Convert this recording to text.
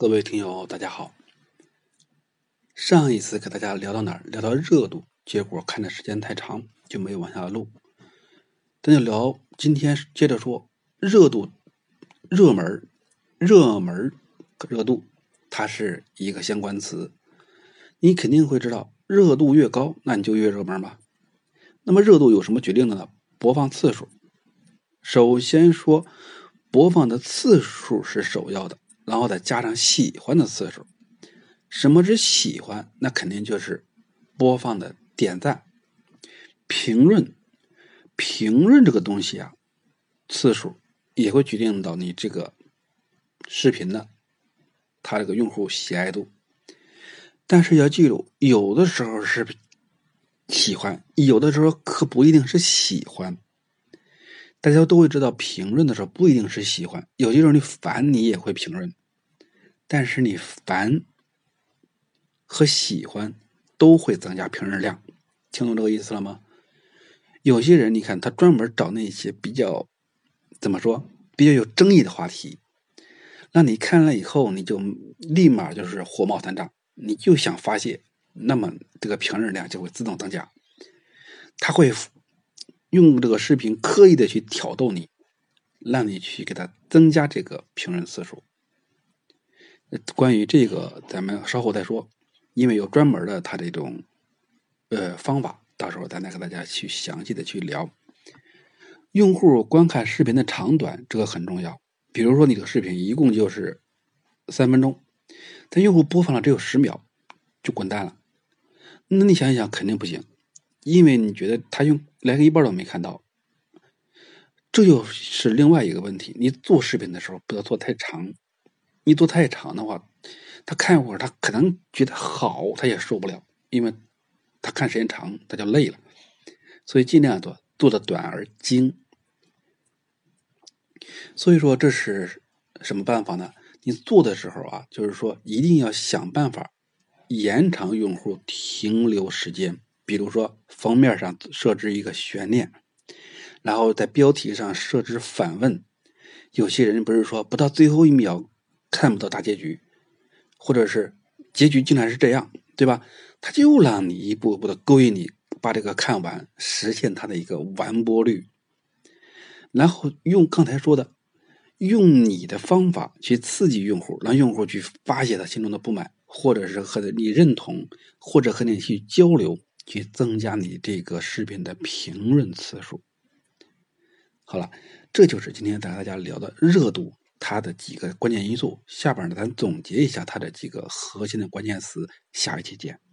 各位听友，大家好。上一次给大家聊到哪儿？聊到热度，结果看的时间太长，就没有往下录。咱就聊今天接着说热度、热门、热门、热度，它是一个相关词。你肯定会知道，热度越高，那你就越热门吧。那么热度有什么决定的呢？播放次数。首先说，播放的次数是首要的。然后再加上喜欢的次数，什么是喜欢？那肯定就是播放的点赞、评论、评论这个东西啊，次数也会决定到你这个视频的它这个用户喜爱度。但是要记住，有的时候是喜欢，有的时候可不一定是喜欢。大家都会知道，评论的时候不一定是喜欢，有些时候你烦，你也会评论。但是你烦和喜欢都会增加评论量，听懂这个意思了吗？有些人你看他专门找那些比较怎么说比较有争议的话题，那你看了以后你就立马就是火冒三丈，你就想发泄，那么这个评论量就会自动增加，他会用这个视频刻意的去挑逗你，让你去给他增加这个评论次数。关于这个，咱们稍后再说，因为有专门的他这种呃方法，到时候咱再和大家去详细的去聊。用户观看视频的长短，这个很重要。比如说，你的视频一共就是三分钟，但用户播放了只有十秒，就滚蛋了。那你想一想，肯定不行，因为你觉得他用连个一半都没看到，这就是另外一个问题。你做视频的时候不要做太长。你做太长的话，他看一会儿，他可能觉得好，他也受不了，因为他看时间长，他就累了。所以尽量做做的短而精。所以说这是什么办法呢？你做的时候啊，就是说一定要想办法延长用户停留时间。比如说封面上设置一个悬念，然后在标题上设置反问。有些人不是说不到最后一秒。看不到大结局，或者是结局竟然是这样，对吧？他就让你一步步的勾引你，把这个看完，实现他的一个完播率。然后用刚才说的，用你的方法去刺激用户，让用户去发泄他心中的不满，或者是和你认同，或者和你去交流，去增加你这个视频的评论次数。好了，这就是今天带大家聊的热度。它的几个关键因素，下边呢，咱总结一下它的几个核心的关键词，下一期见。